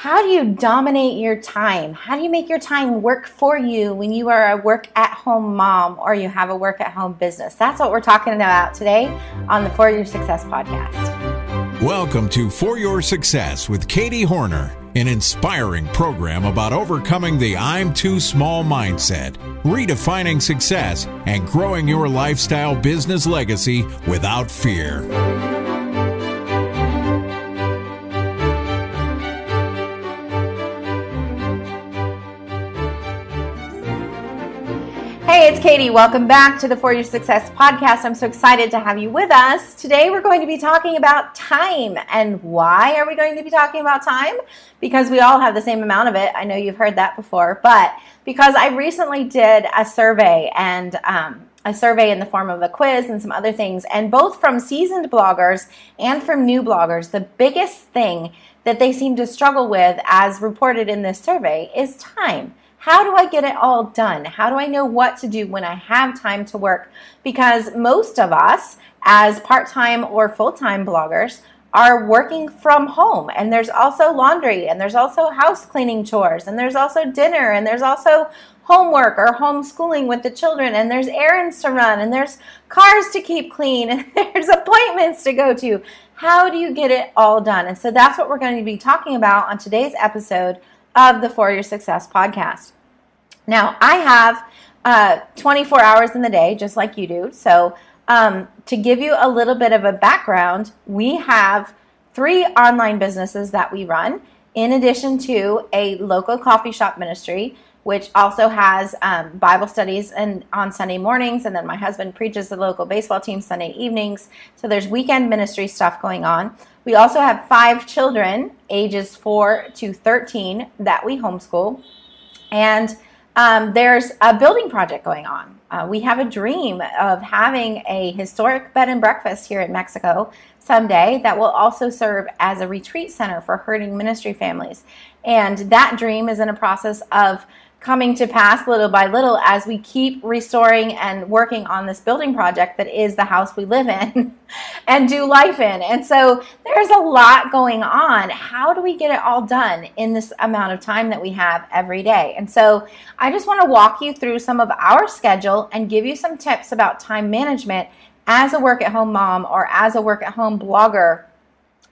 How do you dominate your time? How do you make your time work for you when you are a work at home mom or you have a work at home business? That's what we're talking about today on the For Your Success podcast. Welcome to For Your Success with Katie Hornor, an inspiring program about overcoming the I'm too small mindset, redefining success, and growing your lifestyle business legacy without fear. Hey, it's Katie. Welcome back to the For Your Success podcast. I'm so excited to have you with us. Today, we're going to be talking about time. And why are we going to be talking about time? Because we all have the same amount of it. I know you've heard that before, but because I recently did a survey and um, a survey in the form of a quiz and some other things, and both from seasoned bloggers and from new bloggers, the biggest thing that they seem to struggle with, as reported in this survey, is time. How do I get it all done? How do I know what to do when I have time to work? Because most of us, as part time or full time bloggers, are working from home. And there's also laundry, and there's also house cleaning chores, and there's also dinner, and there's also homework or homeschooling with the children, and there's errands to run, and there's cars to keep clean, and there's appointments to go to. How do you get it all done? And so that's what we're going to be talking about on today's episode of the For Your Success podcast. Now, I have uh, 24 hours in the day, just like you do. So, um, to give you a little bit of a background, we have three online businesses that we run, in addition to a local coffee shop ministry, which also has um, Bible studies and on Sunday mornings, and then my husband preaches the local baseball team Sunday evenings. So there's weekend ministry stuff going on. We also have five children, ages four to 13, that we homeschool, and um, there's a building project going on. Uh, we have a dream of having a historic bed and breakfast here in Mexico someday that will also serve as a retreat center for hurting ministry families. And that dream is in a process of coming to pass little by little as we keep restoring and working on this building project that is the house we live in and do life in. And so there's a lot going on. How do we get it all done in this amount of time that we have every day? And so I just want to walk you through some of our schedule and give you some tips about time management as a work at home mom or as a work at home blogger,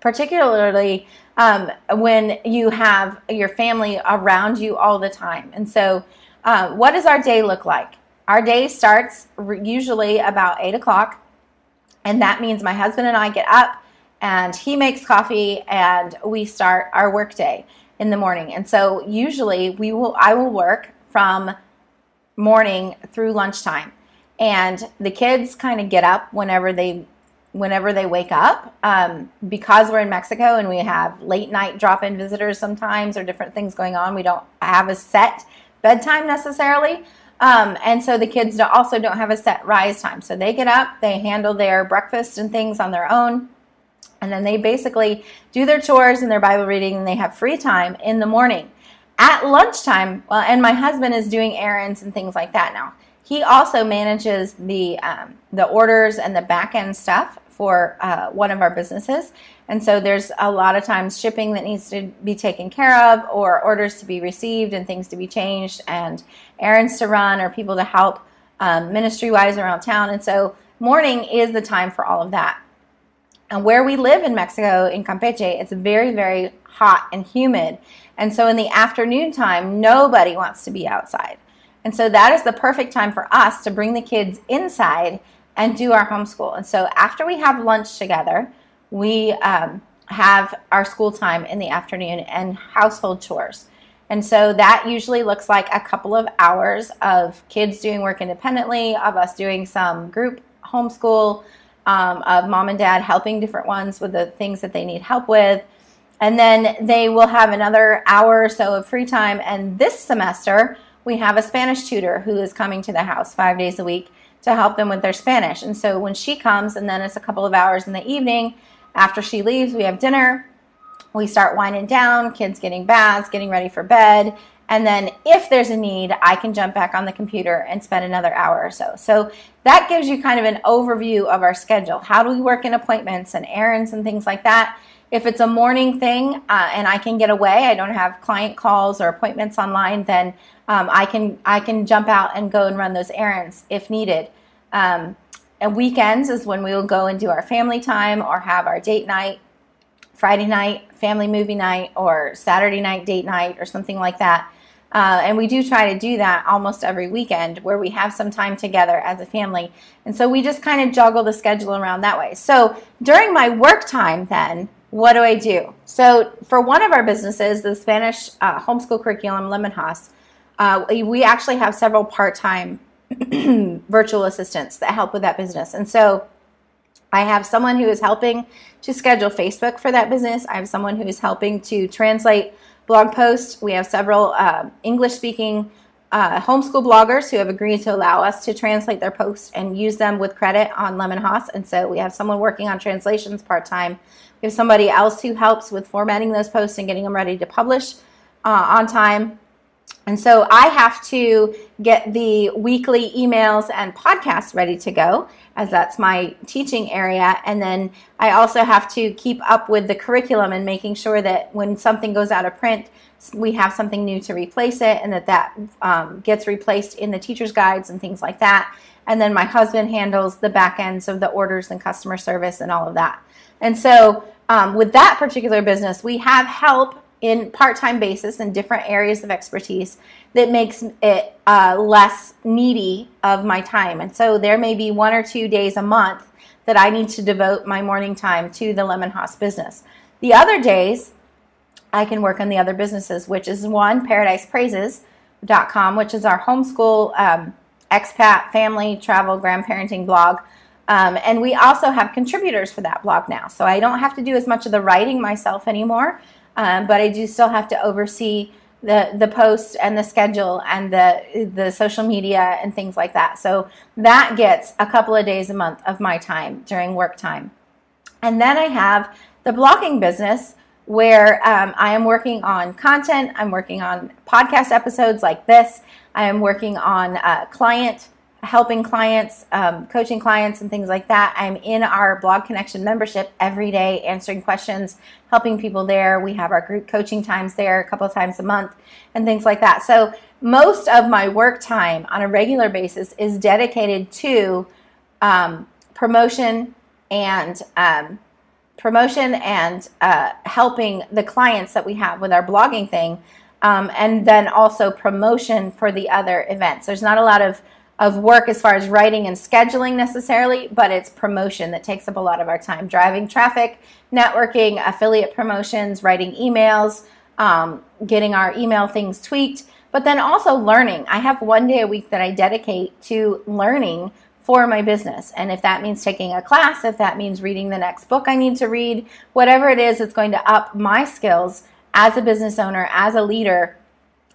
particularly um, when you have your family around you all the time. And so, uh, what does our day look like? Our day starts usually about 8 o'clock, and that means my husband and I get up and he makes coffee and we start our workday in the morning. And so usually we will I will work from morning through lunchtime. And the kids kind of get up whenever they whenever they wake up. Um, because we're in Mexico and we have late night drop in visitors sometimes or different things going on, we don't have a set bedtime necessarily. Um, and so the kids also don't have a set rise time. So they get up, they handle their breakfast and things on their own. And then they basically do their chores and their Bible reading and they have free time in the morning. At lunchtime, well, and my husband is doing errands and things like that now. He also manages the um, the orders and the back end stuff for uh, one of our businesses. And so there's a lot of times shipping that needs to be taken care of, or orders to be received, and things to be changed, and errands to run, or people to help um, ministry wise around town. And so morning is the time for all of that. And where we live in Mexico, in Campeche, it's very, very hot and humid. And so in the afternoon time, nobody wants to be outside. And so that is the perfect time for us to bring the kids inside and do our homeschool. And so after we have lunch together, we um, have our school time in the afternoon and household chores. And so that usually looks like a couple of hours of kids doing work independently, of us doing some group homeschool, um, of mom and dad helping different ones with the things that they need help with. And then they will have another hour or so of free time. And this semester, we have a Spanish tutor who is coming to the house five days a week to help them with their Spanish. And so when she comes, and then it's a couple of hours in the evening after she leaves, we have dinner. We start winding down, kids getting baths, getting ready for bed. And then if there's a need, I can jump back on the computer and spend another hour or so. So that gives you kind of an overview of our schedule. How do we work in appointments and errands and things like that? If it's a morning thing uh, and I can get away, I don't have client calls or appointments online, then um, I can I can jump out and go and run those errands if needed. Um, and weekends is when we will go and do our family time or have our date night, Friday night family movie night, or Saturday night date night, or something like that. Uh, and we do try to do that almost every weekend where we have some time together as a family. And so we just kind of juggle the schedule around that way. So during my work time, then, what do I do? So for one of our businesses, the Spanish uh, homeschool curriculum, Lemon uh, we actually have several part time virtual assistants that help with that business. And so I have someone who is helping to schedule Facebook for that business. I have someone who is helping to translate blog posts. We have several uh, English speaking homeschool bloggers who have agreed to allow us to translate their posts and use them with credit on Lemon. And so we have someone working on translations part time. We have somebody else who helps with formatting those posts and getting them ready to publish uh, on time. And so I have to get the weekly emails and podcasts ready to go, as that's my teaching area. And then I also have to keep up with the curriculum and making sure that when something goes out of print, we have something new to replace it and that that um, gets replaced in the teacher's guides and things like that. And then my husband handles the back ends of the orders and customer service and all of that. And so um, with that particular business, we have help in part-time basis in different areas of expertise that makes it uh, less needy of my time. And so there may be one or two days a month that i need to devote my morning time to the lemon Haas business. The other days i can work on the other businesses which is one paradisepraises.com which is our homeschool um, expat family travel grandparenting blog um, and we also have contributors for that blog now so i don't have to do as much of the writing myself anymore um, but I do still have to oversee the the post and the schedule and the the social media and things like that. So that gets a couple of days a month of my time during work time. And then I have the blogging business where um, I am working on content. I'm working on podcast episodes like this. I am working on uh, client helping clients, um, coaching clients, and things like that. I'm in our Blog Connection membership every day, answering questions, helping people there. We have our group coaching times there a couple of times a month, and things like that. So, most of my work time on a regular basis is dedicated to um, promotion and um, promotion and uh, helping the clients that we have with our blogging thing, um, and then also promotion for the other events. There's not a lot of of work as far as writing and scheduling necessarily, but it's promotion that takes up a lot of our time. Driving traffic, networking, affiliate promotions, writing emails, um, getting our email things tweaked, but then also learning. I have one day a week that I dedicate to learning for my business. And if that means taking a class, if that means reading the next book I need to read, whatever it is, it's going to up my skills as a business owner, as a leader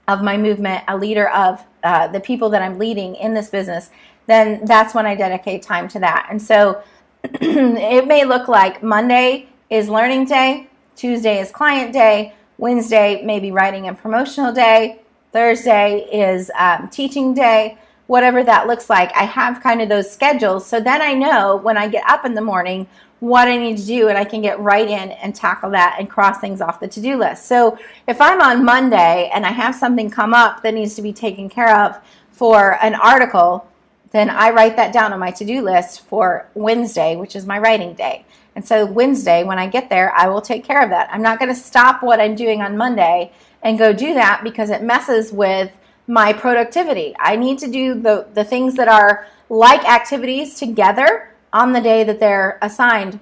of my movement, a leader of uh, the people that I'm leading in this business, then that's when I dedicate time to that. And so it may look like Monday is learning day, Tuesday is client day, Wednesday maybe writing and promotional day, Thursday is um, teaching day, whatever that looks like. I have kind of those schedules. So then I know when I get up in the morning what I need to do, and I can get right in and tackle that and cross things off the to do list. So if I'm on Monday and I have something come up that needs to be taken care of for an article, then I write that down on my to do list for Wednesday, which is my writing day. And so Wednesday, when I get there, I will take care of that. I'm not going to stop what I'm doing on Monday and go do that because it messes with my productivity. I need to do the, the things that are like activities together on the day that they're assigned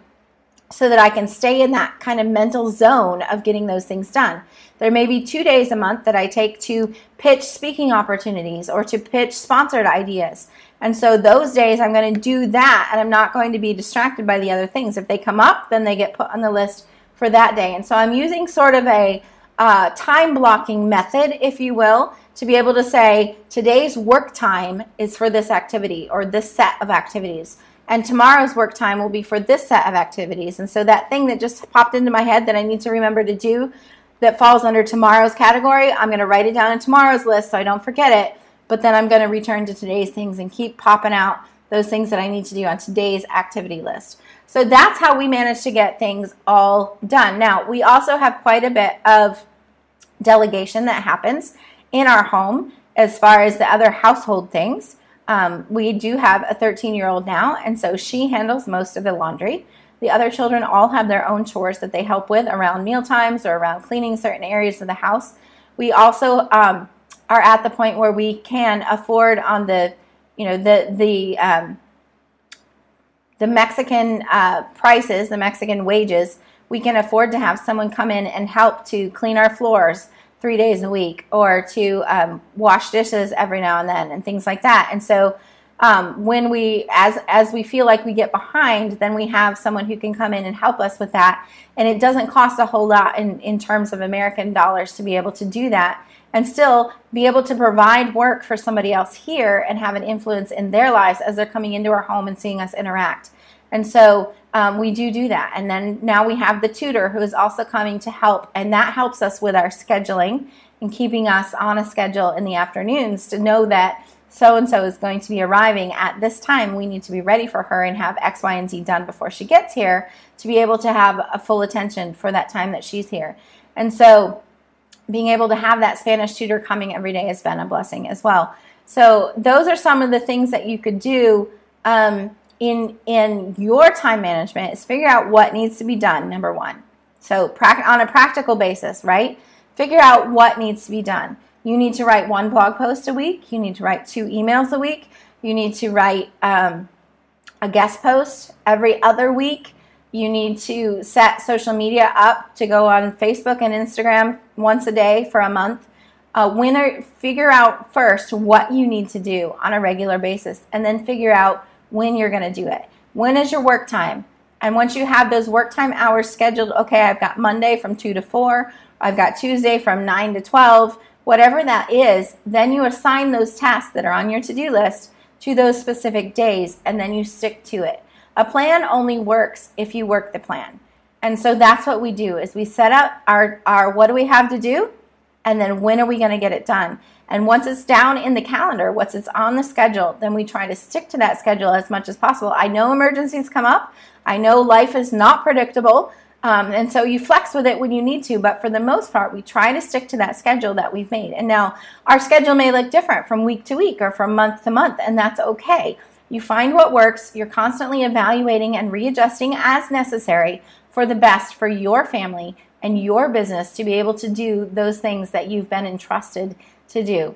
so that I can stay in that kind of mental zone of getting those things done. There may be two days a month that I take to pitch speaking opportunities or to pitch sponsored ideas. And so those days I'm going to do that and I'm not going to be distracted by the other things. If they come up, then they get put on the list for that day. And so I'm using sort of a uh, time blocking method, if you will, to be able to say today's work time is for this activity or this set of activities and tomorrow's work time will be for this set of activities. And so that thing that just popped into my head that I need to remember to do that falls under tomorrow's category, I'm going to write it down in tomorrow's list so I don't forget it. But then I'm going to return to today's things and keep popping out those things that I need to do on today's activity list. So that's how we manage to get things all done. Now, we also have quite a bit of delegation that happens in our home as far as the other household things. Um, we do have a 13 year old now, and so she handles most of the laundry. The other children all have their own chores that they help with around meal times or around cleaning certain areas of the house. We also um, are at the point where we can afford on the, you know, the the um, the Mexican uh, prices, the Mexican wages. We can afford to have someone come in and help to clean our floors three days a week or to um, wash dishes every now and then and things like that. And so um, when we as as we feel like we get behind, then we have someone who can come in and help us with that. And it doesn't cost a whole lot in, in terms of American dollars to be able to do that and still be able to provide work for somebody else here and have an influence in their lives as they're coming into our home and seeing us interact. And so um, we do do that. And then now we have the tutor who is also coming to help, and that helps us with our scheduling and keeping us on a schedule in the afternoons to know that so and so is going to be arriving at this time. We need to be ready for her and have X, Y, and Z done before she gets here to be able to have a full attention for that time that she's here. And so being able to have that Spanish tutor coming every day has been a blessing as well. So those are some of the things that you could do. Um, in in your time management is figure out what needs to be done number one. So on a practical basis right? Figure out what needs to be done. You need to write one blog post a week. You need to write two emails a week. You need to write um, a guest post every other week. You need to set social media up to go on facebook and instagram once a day for a month. Uh, winner figure out first what you need to do on a regular basis and then figure out when you're going to do it. When is your work time? And once you have those work time hours scheduled, okay, I've got Monday from 2 to 4, I've got Tuesday from 9 to 12, whatever that is, then you assign those tasks that are on your to do list to those specific days and then you stick to it. A plan only works if you work the plan. And so that's what we do is we set up our, our what do we have to do and then when are we going to get it done? And once it's down in the calendar, once it's on the schedule, then we try to stick to that schedule as much as possible. I know emergencies come up. I know life is not predictable. Um, and so you flex with it when you need to, but for the most part, we try to stick to that schedule that we've made. And now our schedule may look different from week to week or from month to month, and that's okay. You find what works, you're constantly evaluating and readjusting as necessary for the best for your family and your business to be able to do those things that you've been entrusted to do.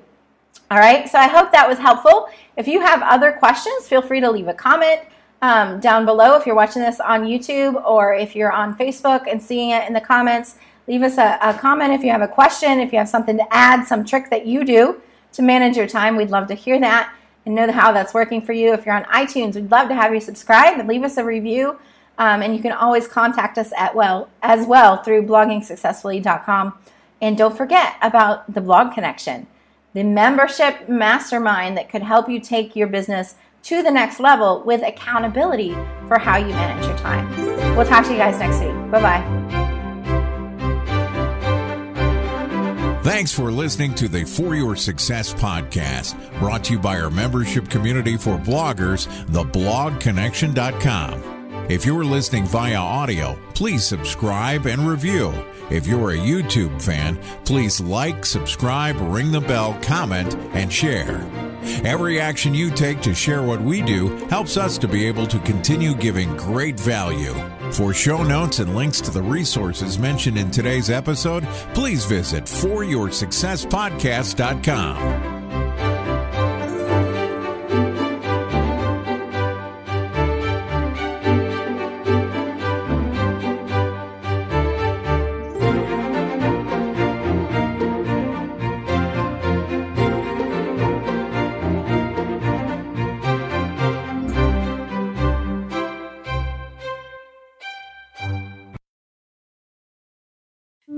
All right, so I hope that was helpful. If you have other questions, feel free to leave a comment um, down below if you're watching this on YouTube or if you're on Facebook and seeing it in the comments. Leave us a, a comment if you have a question, if you have something to add, some trick that you do to manage your time. We'd love to hear that and know how that's working for you. If you're on iTunes, we'd love to have you subscribe and leave us a review. Um, and you can always contact us at well as well through bloggingsuccessfully.com. And don't forget about the blog connection, the membership mastermind that could help you take your business to the next level with accountability for how you manage your time. We'll talk to you guys next week. Bye bye. Thanks for listening to the For Your Success podcast, brought to you by our membership community for bloggers, theblogconnection.com. If you're listening via audio, please subscribe and review. If you're a YouTube fan, please like, subscribe, ring the bell, comment, and share. Every action you take to share what we do helps us to be able to continue giving great value. For show notes and links to the resources mentioned in today's episode, please visit foryoursuccesspodcast.com.